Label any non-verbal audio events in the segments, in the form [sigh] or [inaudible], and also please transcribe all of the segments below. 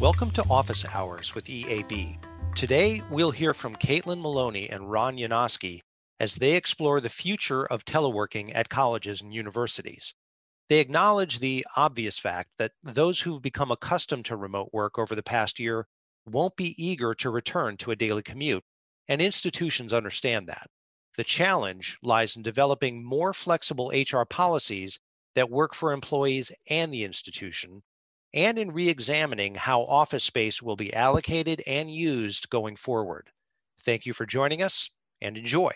Welcome to Office Hours with EAB. Today, we'll hear from Caitlin Maloney and Ron Yanosky as they explore the future of teleworking at colleges and universities. They acknowledge the obvious fact that those who've become accustomed to remote work over the past year won't be eager to return to a daily commute, and institutions understand that. The challenge lies in developing more flexible HR policies that work for employees and the institution, and in re examining how office space will be allocated and used going forward. Thank you for joining us and enjoy.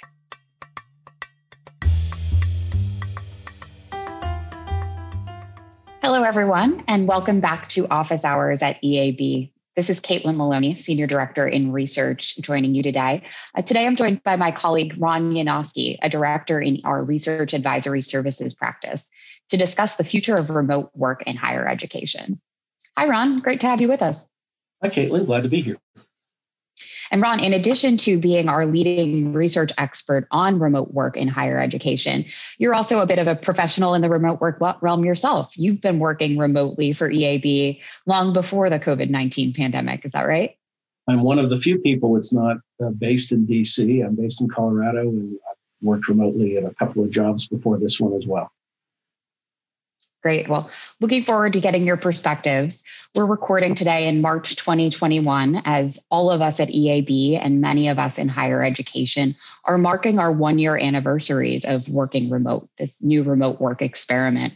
Hello, everyone, and welcome back to Office Hours at EAB. This is Caitlin Maloney, Senior Director in Research, joining you today. Uh, today, I'm joined by my colleague Ron Yanosky, a Director in our Research Advisory Services practice, to discuss the future of remote work in higher education. Hi, Ron. Great to have you with us. Hi, Caitlin. Glad to be here. And Ron, in addition to being our leading research expert on remote work in higher education, you're also a bit of a professional in the remote work realm yourself. You've been working remotely for EAB long before the COVID 19 pandemic. Is that right? I'm one of the few people that's not uh, based in DC. I'm based in Colorado and I've worked remotely at a couple of jobs before this one as well. Great. Well, looking forward to getting your perspectives. We're recording today in March 2021 as all of us at EAB and many of us in higher education are marking our one year anniversaries of working remote, this new remote work experiment.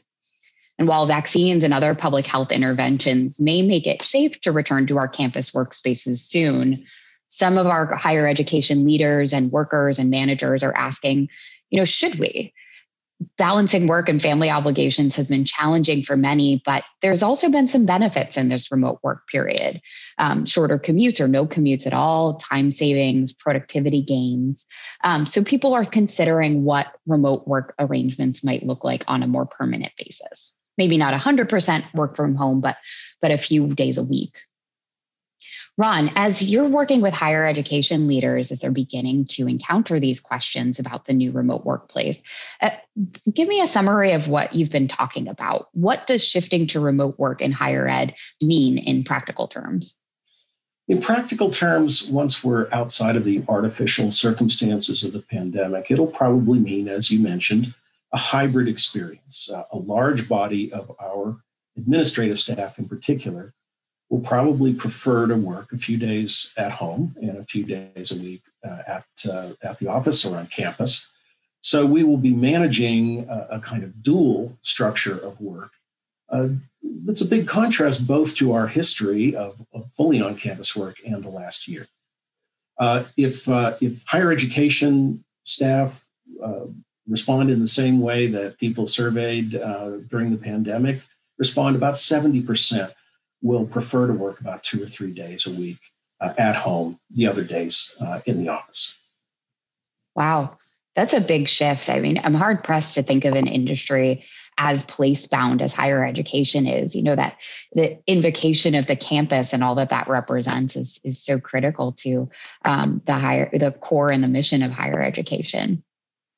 And while vaccines and other public health interventions may make it safe to return to our campus workspaces soon, some of our higher education leaders and workers and managers are asking, you know, should we? Balancing work and family obligations has been challenging for many, but there's also been some benefits in this remote work period. Um, shorter commutes or no commutes at all, time savings, productivity gains. Um, so people are considering what remote work arrangements might look like on a more permanent basis. Maybe not 100% work from home, but but a few days a week. Ron, as you're working with higher education leaders as they're beginning to encounter these questions about the new remote workplace, uh, give me a summary of what you've been talking about. What does shifting to remote work in higher ed mean in practical terms? In practical terms, once we're outside of the artificial circumstances of the pandemic, it'll probably mean, as you mentioned, a hybrid experience. Uh, a large body of our administrative staff, in particular, will probably prefer to work a few days at home and a few days a week uh, at, uh, at the office or on campus. So we will be managing a, a kind of dual structure of work. Uh, that's a big contrast both to our history of, of fully on campus work and the last year. Uh, if, uh, if higher education staff uh, respond in the same way that people surveyed during the pandemic, respond about 70% will prefer to work about two or three days a week uh, at home, the other days uh, in the office. Wow, that's a big shift. I mean, I'm hard pressed to think of an industry as place bound as higher education is. You know that the invocation of the campus and all that that represents is is so critical to um, the higher the core and the mission of higher education.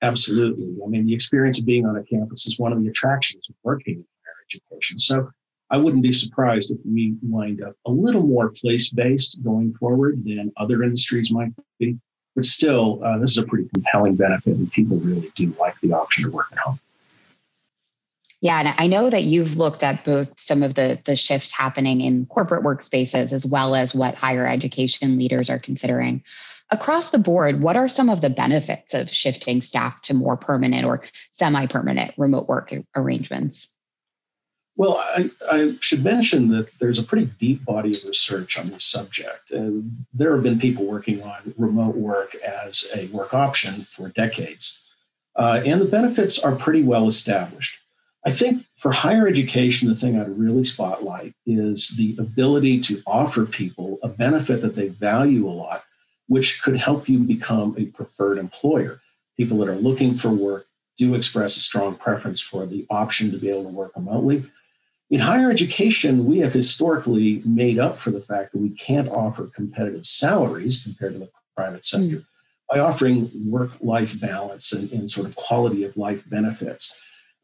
Absolutely. I mean, the experience of being on a campus is one of the attractions of working in higher education. So I wouldn't be surprised if we wind up a little more place based going forward than other industries might be. But still, uh, this is a pretty compelling benefit, and people really do like the option to work at home. Yeah, and I know that you've looked at both some of the the shifts happening in corporate workspaces as well as what higher education leaders are considering. Across the board, what are some of the benefits of shifting staff to more permanent or semi-permanent remote work arrangements? Well, I, I, should mention that there's a pretty deep body of research on this subject. And there have been people working on remote work as a work option for decades. Uh, and the benefits are pretty well established. I think for higher education, the thing I'd really spotlight is the ability to offer people a benefit that they value a lot, which could help you become a preferred employer. People that are looking for work do express a strong preference for the option to be able to work remotely in higher education, we have historically made up for the fact that we can't offer competitive salaries compared to the private sector mm. by offering work life balance and, and, sort of quality of life benefits.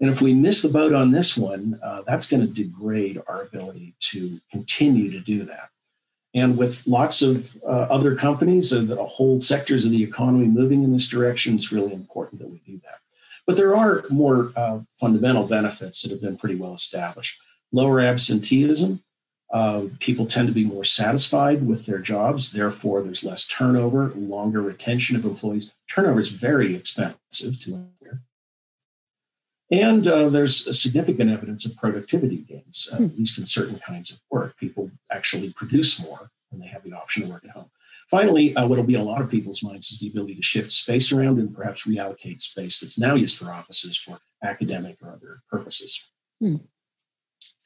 And if we miss the boat on this one, uh, that's going to degrade our ability to continue to do that. And with lots of uh, other companies and uh, whole sectors of the economy moving in this direction, it's really important that we do that. But there are more uh, fundamental benefits that have been pretty well established. Lower absenteeism. Uh, people tend to be more satisfied with their jobs. Therefore, there's less turnover, longer retention of employees. Turnover is very expensive to employer. And uh, there's significant evidence of productivity gains, uh, at least in certain kinds of work. People actually produce more when they have the option to work at home. Finally, uh, what will be in a lot of people's minds is the ability to shift space around and perhaps reallocate space that's now used for offices for academic or other purposes. Hmm.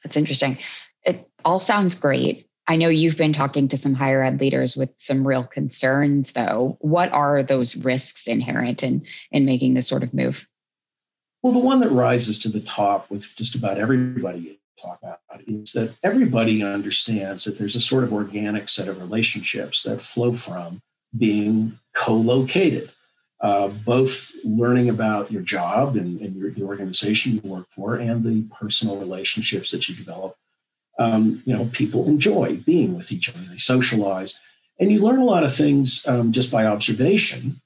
That's interesting. It all sounds great. I know you've been talking to some higher ed leaders with some real concerns, though. What are those risks inherent in, in making this sort of move? Well, the one that rises to the top with just about everybody you talk about is that everybody understands that there's a sort of organic set of relationships that flow from being co-located. Uh, both learning about your job and, and your, the organization you work for and the personal relationships that you develop. Um, you know, people enjoy being with each other, they socialize, and you learn a lot of things um, just by observation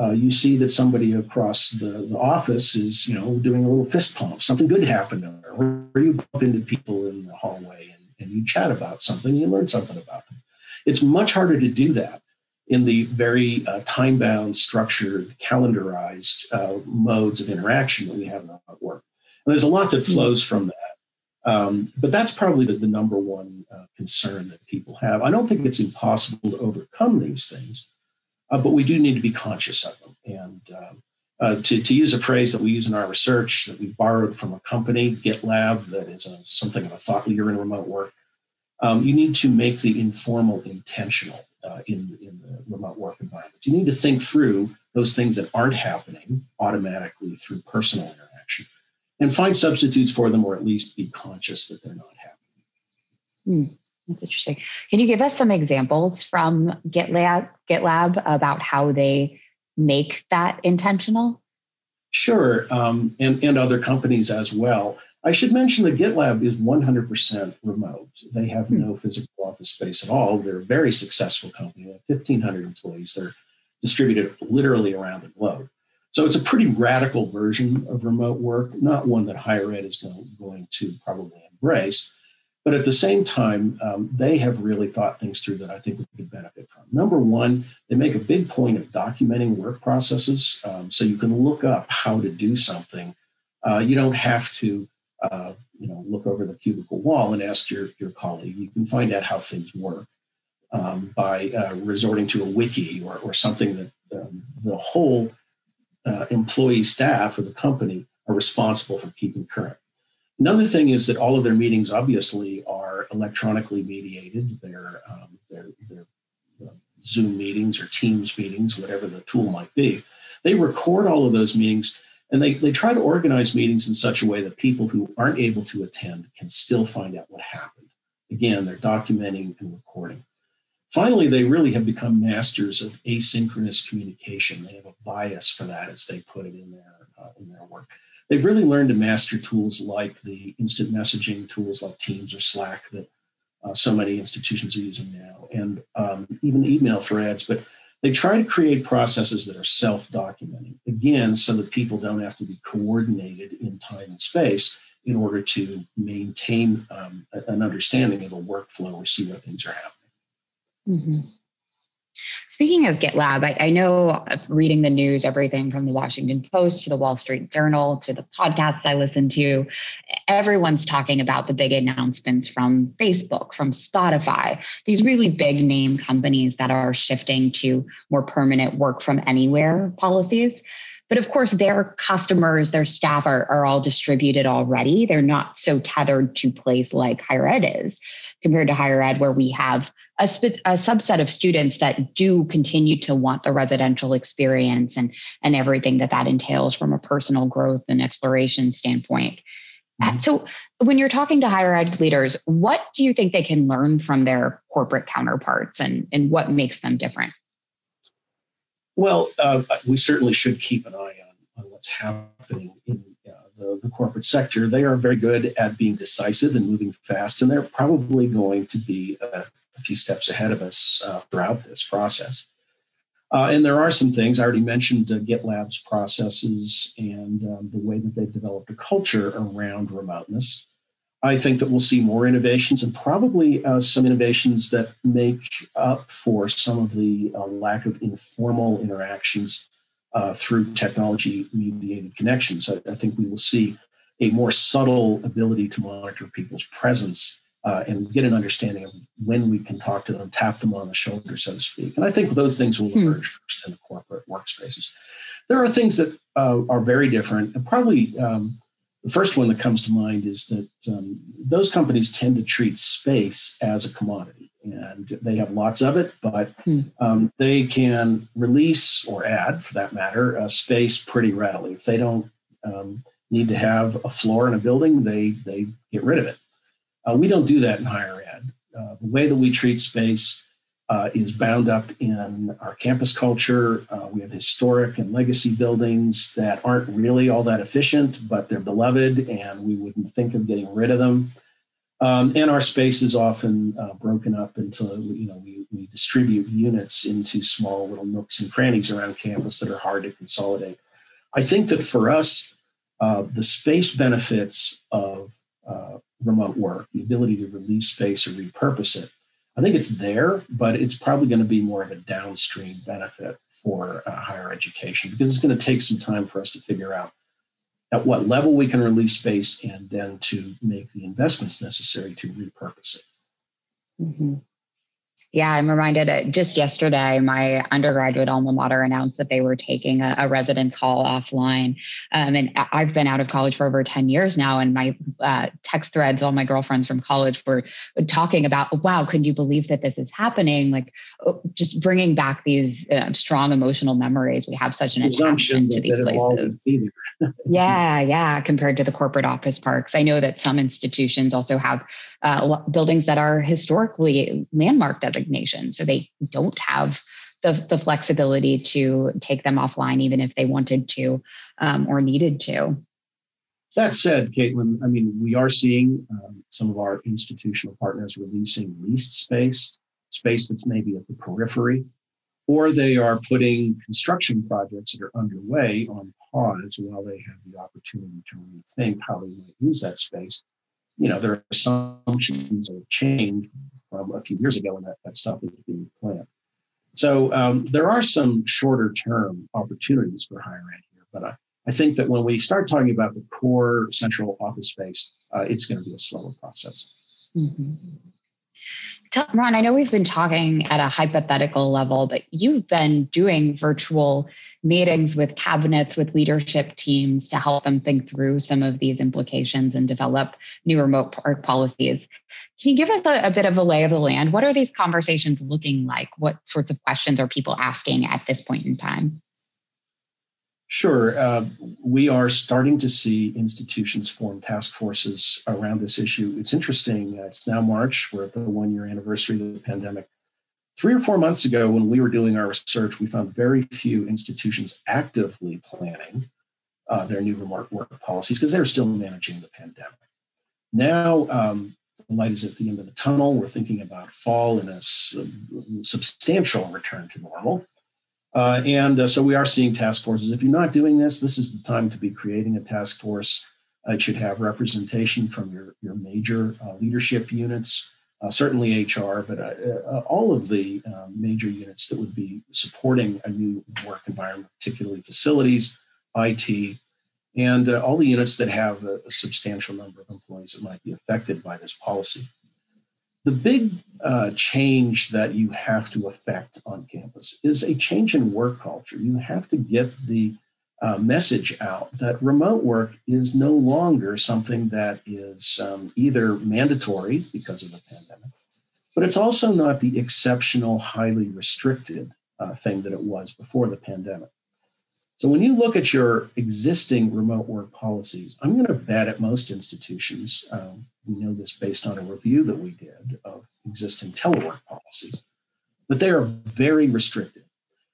uh, you see that somebody across the, the, office is, you know, doing a little fist pump. Something good happened there. Or you bump into people in the hallway and, and you chat about something, you learn something about them. It's much harder to do that in the very uh, time-bound, structured, calendarized uh, modes of interaction that we have in our work. And there's a lot that hmm. flows from that. Um, but that's probably the, the number one uh, concern that people have. I don't think it's impossible to overcome these things uh, but we do need to be conscious of them. And um, uh, to, to use a phrase that we use in our research that we borrowed from a company, GitLab, that is a, something of a thought leader in remote work, um, you need to make the informal intentional uh, in, in the remote work environment. You need to think through those things that aren't happening automatically through personal interaction and find substitutes for them or at least be conscious that they're not happening. Hmm. That's interesting. Can you give us some examples from GitLab, GitLab about how they make that intentional? Sure, um, and, and other companies as well. I should mention that GitLab is 100% remote. They have hmm. no physical office space at all. They're a very successful company. They have 1,500 employees. They're distributed literally around the globe. So it's a pretty radical version of remote work, not one that higher ed is going, going to probably embrace. But at the same time, um, they have really thought things through that I think we could benefit from. Number one, they make a big point of documenting work processes um, so you can look up how to do something. Uh, you don't have to, uh, you know, look over the cubicle wall and ask your, your colleague. You can find out how things work um, by uh, resorting to a wiki or, or something that um, the whole uh, employee staff of the company are responsible for keeping current. Another thing is that all of their meetings obviously are electronically mediated. They're, um, they're, they're uh, Zoom meetings or Teams meetings, whatever the tool might be. They record all of those meetings and they, they try to organize meetings in such a way that people who aren't able to attend can still find out what happened. Again, they're documenting and recording. Finally, they really have become masters of asynchronous communication. They have a bias for that, as they put it in their, uh, in their work they've really learned to master tools like the instant messaging tools like Teams or Slack that uh, so many institutions are using now, and um, even email threads. But they try to create processes that are self documenting, again, so that people don't have to be coordinated in time and space in order to maintain um, an understanding of a workflow or see where things are happening. Mm-hmm. Speaking of GitLab, I, I, know uh, reading the news, everything from the Washington Post to the Wall Street Journal to the podcasts I listen to, everyone's talking about the big announcements from Facebook, from Spotify, these really big name companies that are shifting to more permanent work from anywhere policies. But of course, their customers, their staff are, are all distributed already. They're not so tethered to place like higher ed is compared to higher ed, where we have a, sp- a subset of students that do continue to want the residential experience and, and everything that that entails from a personal growth and exploration standpoint. Mm-hmm. So, when you're talking to higher ed leaders, what do you think they can learn from their corporate counterparts and, and what makes them different? Well, uh, we certainly should keep an eye on, on what's happening in uh, the, the, corporate sector. They are very good at being decisive and moving fast, and they're probably going to be a a few steps ahead of us uh, throughout this process. Uh, and there are some things I already mentioned uh, GitLab's processes and um, the way that they've developed a culture around remoteness. I think that we'll see more innovations and probably uh, some innovations that make up for some of the uh, lack of informal interactions uh, through technology mediated connections. I, I, think we will see a more subtle ability to monitor people's presence uh, and get an understanding of when we can talk to them, tap them on the shoulder, so to speak. And I think those things will hmm. emerge first in the corporate workspaces. There are things that uh, are very different, and probably um, the first one that comes to mind is that um, those companies tend to treat space as a commodity, and they have lots of it, but hmm. um, they can release or add, for that matter, a space pretty readily. If they don't um, need to have a floor in a building, they they get rid of it. Uh, we don't do that in higher ed. Uh, the way that we treat space uh, is bound up in our campus culture. Uh, we have historic and legacy buildings that aren't really all that efficient, but they're beloved, and we wouldn't think of getting rid of them. Um, and our space is often uh, broken up into, you know, we, we distribute units into small little nooks and crannies around campus that are hard to consolidate. I think that for us, uh, the space benefits of uh, remote work, the ability to release space or repurpose it. I think it's there, but it's probably going to be more of a downstream benefit for uh, higher education because it's going to take some time for us to figure out at what level we can release space and then to make the investments necessary to repurpose it. Mm-hmm. Yeah, I'm reminded uh, just yesterday, my undergraduate alma mater announced that they were taking a, a residence hall offline. Um, and I've been out of college for over 10 years now. And my uh, text threads, all my girlfriends from college were talking about, wow, can you believe that this is happening? Like oh, just bringing back these uh, strong emotional memories. We have such an attachment to these places. Yeah, yeah, compared to the corporate office parks. I know that some institutions also have uh, buildings that are historically landmark designation. So they don't have the, the flexibility to take them offline, even if they wanted to um, or needed to. That said, Caitlin, I mean, we are seeing um, some of our institutional partners releasing leased space, space that's maybe at the periphery, or they are putting construction projects that are underway on pause while they have the opportunity to rethink how they might use that space you know, their assumptions have changed from a few years ago when that, that stuff was being planned. So um, there are some shorter term opportunities for higher ed here, but I, I think that when we start talking about the core central office space, uh, it's going to be a slower process. Mm-hmm. Ron, I know we've been talking at a hypothetical level, but you've been doing virtual meetings with cabinets, with leadership teams to help them think through some of these implications and develop new remote policies. Can you give us a, a bit of a lay of the land? What are these conversations looking like? What sorts of questions are people asking at this point in time? Sure. Uh, we are starting to see institutions form task forces around this issue. It's interesting. Uh, it's now March. We're at the one year anniversary of the pandemic. Three or four months ago, when we were doing our research, we found very few institutions actively planning uh, their new remote work policies because they're still managing the pandemic. Now, um, the light is at the end of the tunnel. We're thinking about fall and a substantial return to normal. Uh, and uh, so we are seeing task forces. If you're not doing this, this is the time to be creating a task force. it should have representation from your, your major uh, leadership units, uh, certainly HR, but uh, uh, all of the major units that would be supporting a new work environment, particularly facilities, IT, and all the units that have a, a substantial number of employees that might be affected by this policy. The big uh, change that you have to affect on campus is a change in work culture. You have to get the uh, message out that remote work is no longer something that is um, either mandatory because of the pandemic, but it's also not the exceptional, highly restricted uh, thing that it was before the pandemic. So when you look at your existing remote work policies, I'm going to bet at most institutions, um, we know this based on a review that we did of existing telework policies, that they are very restricted.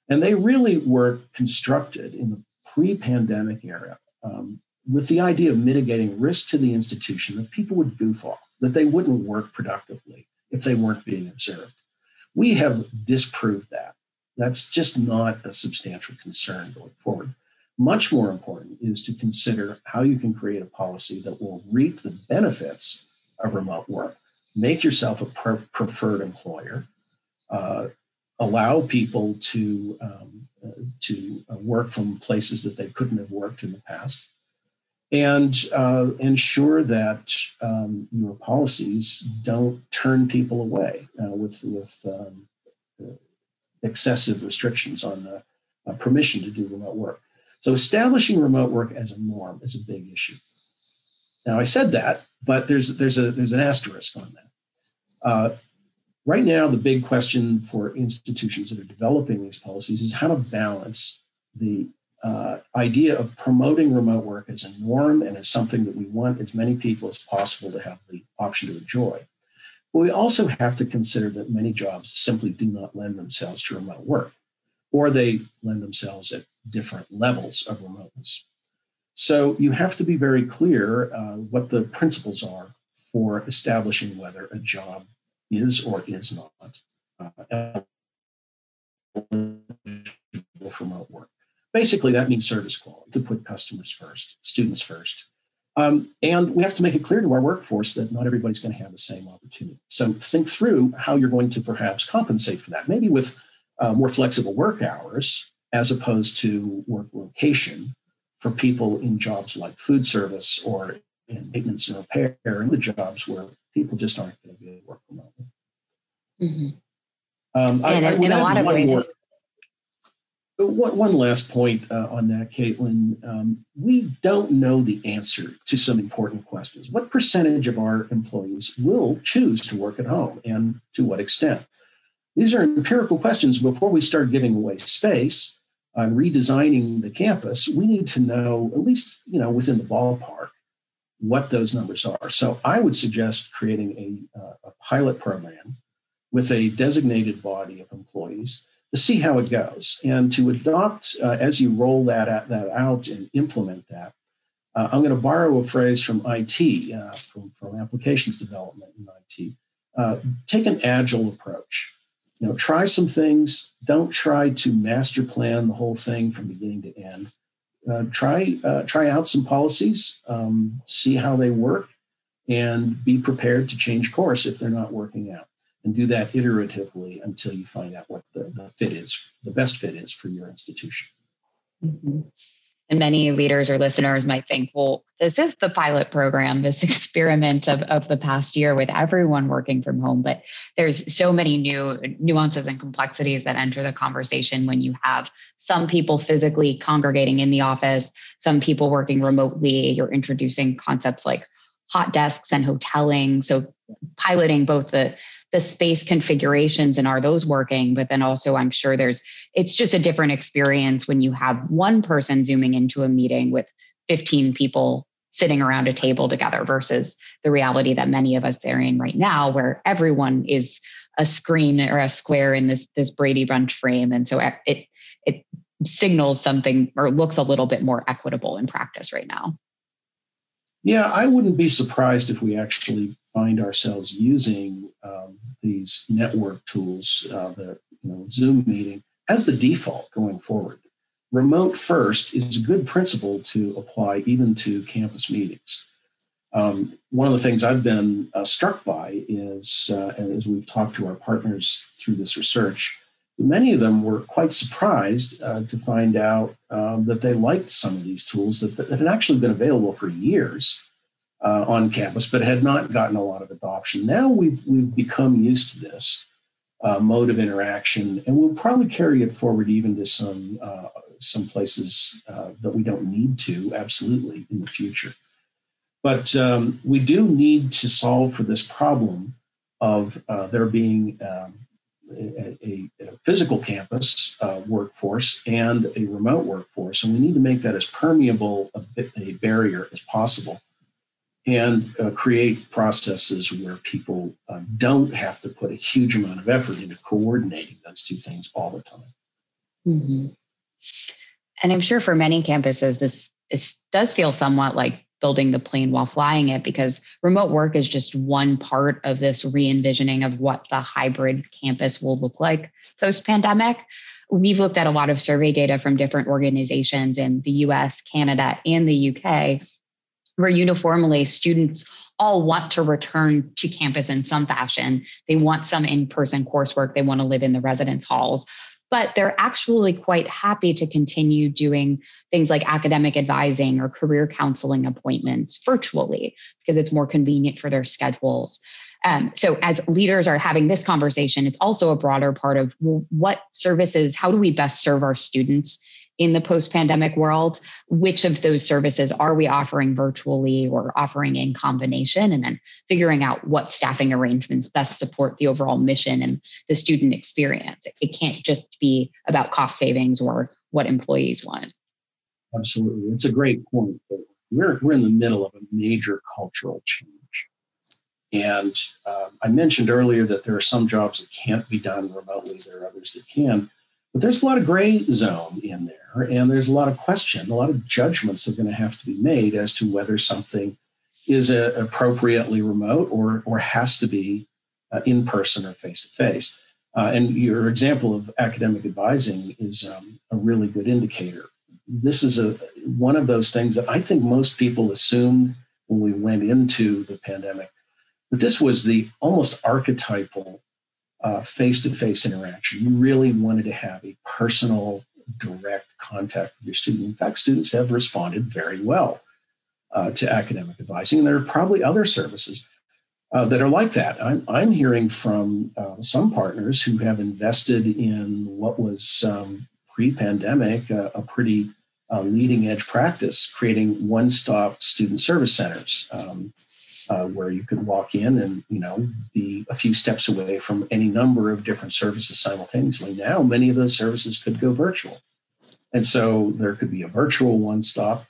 And they really were constructed in the pre pandemic era um, with the idea of mitigating risk to the institution that people would goof off, that they wouldn't work productively, if they weren't being observed. We have disproved that. That's just not a substantial concern going forward. Much more important is to consider how you can create a policy that will reap the benefits of remote work. Make yourself a pre- preferred employer. Uh, allow people to um, uh, to uh, work from places that they couldn't have worked in the past, and uh, ensure that um, your policies don't turn people away uh, with with um, excessive restrictions on the permission to do remote work. So establishing remote work as a norm is a big issue. Now I said that, but there's there's a there's an asterisk on that. Uh, right now, the big question for institutions that are developing these policies is how to balance the uh, idea of promoting remote work as a norm and as something that we want as many people as possible to have the option to enjoy. But we also have to consider that many jobs simply do not lend themselves to remote work, or they lend themselves at different levels of remoteness. So you have to be very clear uh, what the principles are for establishing whether a job is or is not uh, for remote work. Basically, that means service quality, to put customers first, students first. Um, and we have to make it clear to our workforce that not everybody's going to have the same opportunity. So think through how you're going to perhaps compensate for that, maybe with uh, more flexible work hours as opposed to work location for people in jobs like food service or in maintenance and repair and the jobs where people just aren't going to be able to work remotely. Mm-hmm. Um, and I, in, I in a lot of ways. More, one, one last point uh, on that, Caitlin. Um, we don't know the answer to some important questions. What percentage of our employees will choose to work at home and to what extent? These are empirical questions. Before we start giving away space on redesigning the campus, we need to know, at least you know, within the ballpark, what those numbers are. So I would suggest creating a, uh, a pilot program with a designated body of employees to see how it goes and to adopt uh, as you roll that, at, that out and implement that. Uh, I'm going to borrow a phrase from IT, uh, from, from applications development in IT. Uh, take an agile approach. You know, try some things. Don't try to master plan the whole thing from beginning to end. Uh, try uh, try out some policies, um, see how they work, and be prepared to change course if they're not working out and do that iteratively until you find out what the, the fit is, the best fit is for your institution. Mm-hmm. And many leaders or listeners might think, well, this is the pilot program, [laughs] this experiment of, of the past year with everyone working from home. But there's so many new nuances and complexities that enter the conversation when you have some people physically congregating in the office, some people working remotely. You're introducing concepts like hot desks and hoteling. So piloting both the the space configurations and are those working but then also i'm sure there's it's just a different experience when you have one person zooming into a meeting with 15 people sitting around a table together versus the reality that many of us are in right now where everyone is a screen or a square in this this brady bunch frame. And so it it signals something or looks a little bit more equitable in practice right now. Yeah, I wouldn't be surprised if we actually find ourselves using um, these network tools, uh, the you know, Zoom meeting, as the default going forward. Remote first is a good principle to apply even to campus meetings. Um, one of the things I've been uh, struck by is, uh, as we've talked to our partners through this research, many of them were quite surprised uh, to find out um, that they liked some of these tools that, that had actually been available for years uh, on campus, but had not gotten a lot of adoption. Now we've we've become used to this uh, mode of interaction, and we'll probably carry it forward even to some uh, some places uh, that we don't need to absolutely in the future. But um, we do need to solve for this problem of uh, there being um, a, a, physical campus uh, workforce and a remote workforce, and we need to make that as permeable a, a barrier as possible, and uh, create processes where people uh, don't have to put a huge amount of effort into coordinating those two things all the time. Mm-hmm. And I'm sure for many campuses, this, does feel somewhat like building the plane while flying it because remote work is just one part of this re envisioning of what the hybrid campus will look like post pandemic. We've looked at a lot of survey data from different organizations in the US, Canada, and the UK, where uniformly students all want to return to campus in some fashion. They want some in person coursework, they want to live in the residence halls but they're actually quite happy to continue doing things like academic advising or career counseling appointments virtually because it's more convenient for their schedules. Um, so, as leaders are having this conversation, it's also a broader part of what services, how do we best serve our students in the post pandemic world, which of those services are we offering virtually or offering in combination? And then figuring out what staffing arrangements best support the overall mission and the student experience. It can't just be about cost savings or what employees want. Absolutely. It's a great point. We're, we're in the middle of a major cultural change. And uh, I mentioned earlier that there are some jobs that can't be done remotely, there are others that can. But there's a lot of gray zone in there, and there's a lot of question, a lot of judgments are going to have to be made as to whether something is uh, appropriately remote or, or has to be uh, in person or face to face. And your example of academic advising is um, a really good indicator. This is a one of those things that I think most people assumed when we went into the pandemic that this was the almost archetypal face to face interaction. You really wanted to have a personal, direct contact with your student. In fact, students have responded very well uh, to academic advising, and there are probably other services uh, that are like that. I'm, I'm hearing from uh, some partners who have invested in what was um, pre pandemic a pretty uh, leading edge practice, creating one stop student service centers. Um, uh, where you could walk in and you know be a few steps away from any number of different services simultaneously. Now, many of those services could go virtual, and so there could be a virtual one stop,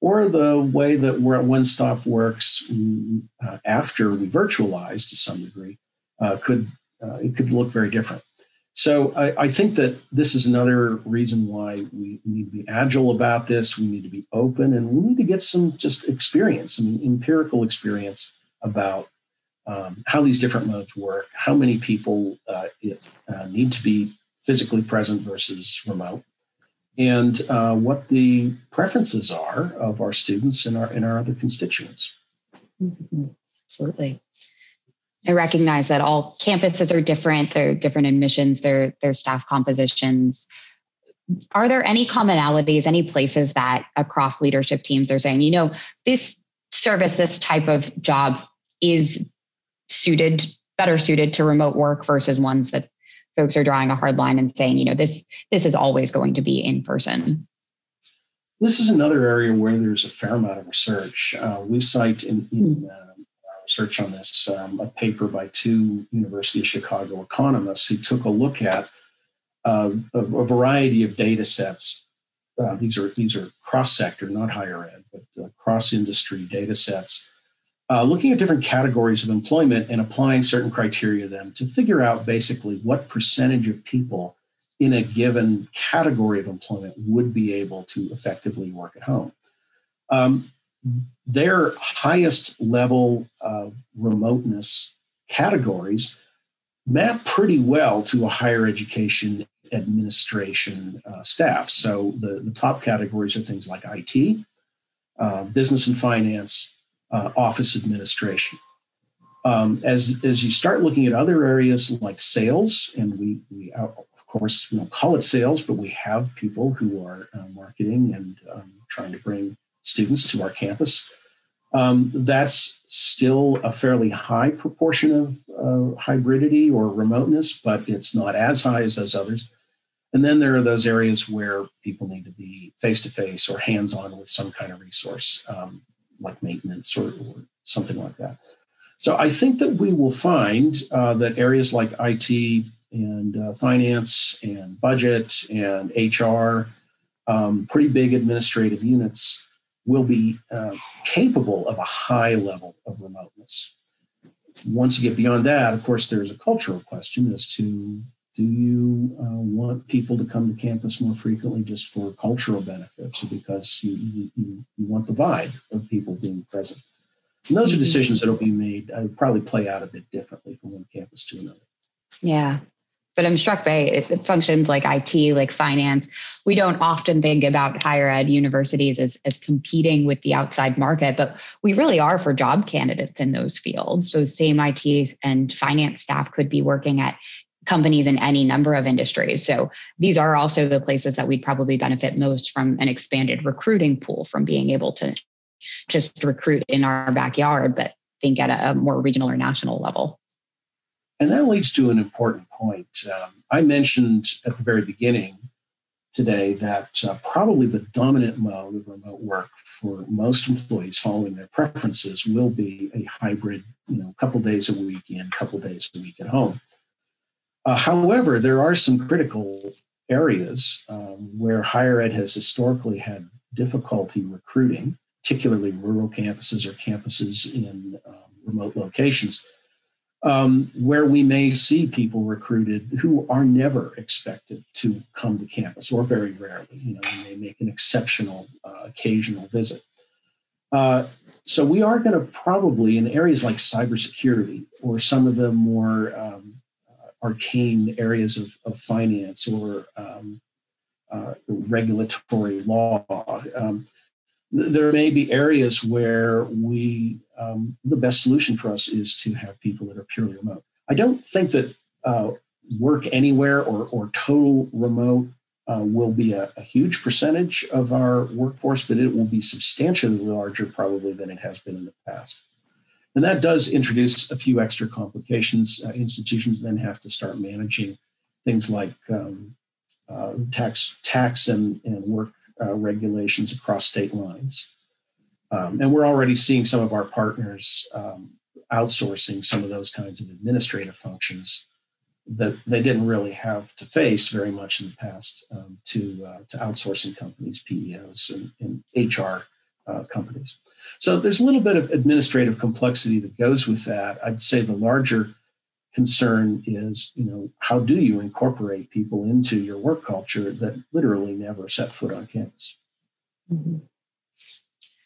or the way that one stop works mm, uh, after we virtualize to some degree uh, could uh, it could look very different. So I, I, think that this is another reason why we need to be agile about this. We need to be open, and we need to get some just experience, some empirical experience about um, how these different modes work, how many people uh, it, uh, need to be physically present versus remote, and uh, what the preferences are of our students and our and our other constituents. Mm-hmm. Absolutely. I recognize that all campuses are different. They're different admissions, their their staff compositions. Are there any commonalities, any places that across leadership teams they're saying, you know, this service, this type of job is suited, better suited to remote work versus ones that folks are drawing a hard line and saying, you know, this this is always going to be in person. This is another area where there's a fair amount of research. Uh, we cite in, in hmm. uh, research on this, um, a paper by two University of Chicago economists who took a look at uh, a, a, variety of data sets. Uh, these are these are cross sector, not higher ed, but uh, cross industry data sets, uh, looking at different categories of employment and applying certain criteria to them to figure out basically what percentage of people in a given category of employment would be able to effectively work at home. Um, their highest level of remoteness categories map pretty well to a higher education administration uh, staff. So the, the top categories are things like IT, uh, business and finance, uh, office administration. Um, as, as you start looking at other areas like sales, and we, we of course we don't call it sales, but we have people who are uh, marketing and um, trying to bring students to our campus. Um, that's still a fairly high proportion of uh, hybridity or remoteness, but it's not as high as those others. And then there are those areas where people need to be face to face or hands on with some kind of resource, um, like maintenance or, or, something like that. So I think that we will find uh, that areas like IT and uh, finance and budget and HR, um, pretty big administrative units, will be uh, capable of a high level of remoteness. Once you get beyond that, of course, there's a cultural question as to Do you uh, want people to come to campus more frequently just for cultural benefits or because you, you, you want the vibe of people being present? And those are mm-hmm. decisions that will be made, uh, probably play out a bit differently from one campus to another. Yeah. But I'm struck by it, functions like IT, like finance. We don't often think about higher ed universities as, as competing with the outside market, but we really are for job candidates in those fields. Those same IT and finance staff could be working at companies in any number of industries. So these are also the places that we'd probably benefit most from an expanded recruiting pool from being able to just recruit in our backyard, but think at a, more regional or national level. And that leads to an important point. Um, I mentioned at the very beginning today that uh, probably the dominant mode of remote work for most employees following their preferences will be a hybrid, you know, couple days a week in, couple days a week at home. Uh, however, there are some critical areas um, where higher ed has historically had difficulty recruiting, particularly rural campuses or campuses in um, remote locations, um, where we may see people recruited who are never expected to come to campus or very rarely. You know, they may make an exceptional uh, occasional visit. Uh, so we are going to probably in areas like cybersecurity or some of the more um, arcane areas of, of finance or um, uh, regulatory law. Um, there may be areas where we um, the best solution for us is to have people that are purely remote. I don't think that uh, work anywhere or, or total remote uh, will be a, a, huge percentage of our workforce, but it will be substantially larger probably than it has been in the past. And that does introduce a few extra complications. Uh, institutions then have to start managing things like um, uh, tax, tax and, and work uh, regulations across state lines. Um, and we're already seeing some of our partners um, outsourcing some of those kinds of administrative functions that they didn't really have to face very much in the past um, to, uh, to outsourcing companies, PEOs, and, and HR uh, companies. So there's a little bit of administrative complexity that goes with that. I'd say the larger concern is, you know, how do you incorporate people into your work culture that literally never set foot on campus? Mm-hmm.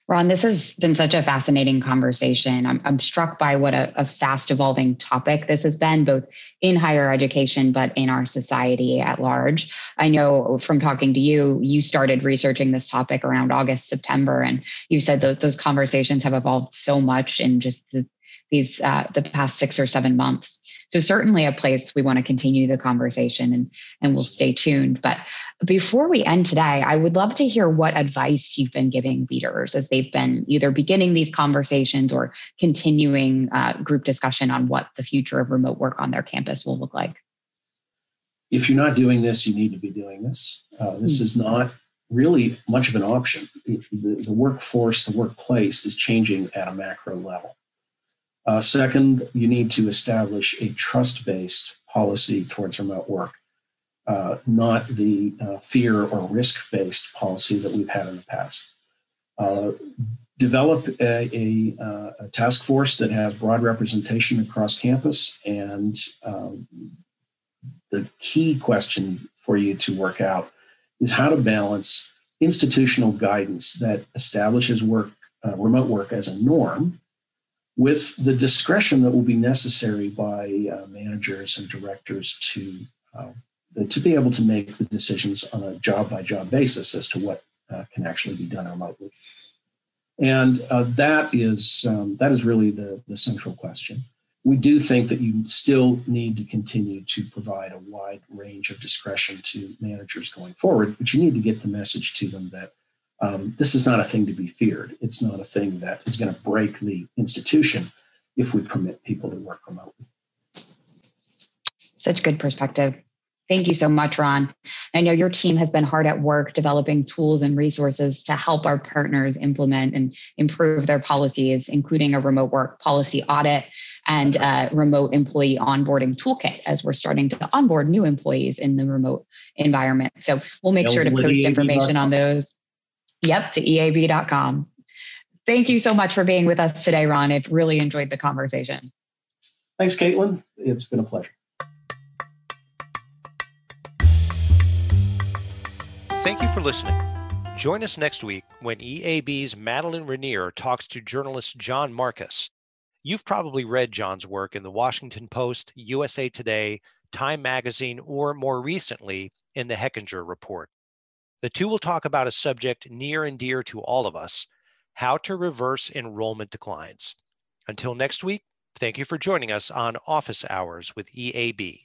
Ron, this has been such a fascinating conversation. I'm, I'm struck by what a, a, fast evolving topic this has been, both in higher education, but in our society at large. I know from talking to you, you started researching this topic around August, September, and you said that those conversations have evolved so much in just the, these uh, the past six or seven months. So certainly a place we want to continue the conversation and, and we'll stay tuned. But before we end today, I would love to hear what advice you've been giving leaders as they've been either beginning these conversations or continuing uh, group discussion on what the future of remote work on their campus will look like. If you're not doing this, you need to be doing this. Uh, this mm-hmm. is not really much of an option. The, the workforce, the workplace is changing at a macro level. Uh, second, you need to establish a trust based policy towards remote work, uh, not the uh, fear or risk based policy that we've had in the past. Uh, develop a, a, uh, a, task force that has broad representation across campus. And um, the key question for you to work out is how to balance institutional guidance that establishes work, uh, remote work as a norm with the discretion that will be necessary by uh, managers and directors to uh, to be able to make the decisions on a job by job basis as to what uh, can actually be done remotely. And uh, that is um, that is really the, the central question. We do think that you still need to continue to provide a wide range of discretion to managers going forward, but you need to get the message to them that um, this is not a thing to be feared. It's not a thing that is going to break the institution if we permit people to work remotely. Such good perspective. Thank you so much, Ron. I know your team has been hard at work developing tools and resources to help our partners implement and improve their policies, including a remote work policy audit and a remote employee onboarding toolkit as we're starting to onboard new employees in the remote environment. So we'll make sure to post information on those. Yep, to eab.com. Thank you so much for being with us today, Ron. I've really enjoyed the conversation. Thanks, Caitlin. It's been a pleasure. Thank you for listening. Join us next week when EAB's Madeline Rainier talks to journalist Jon Marcus. You've probably read John's work in the Washington Post, USA Today, Time Magazine, or more recently in the Hechinger Report. The two will talk about a subject near and dear to all of us how to reverse enrollment declines. Until next week, thank you for joining us on Office Hours with EAB.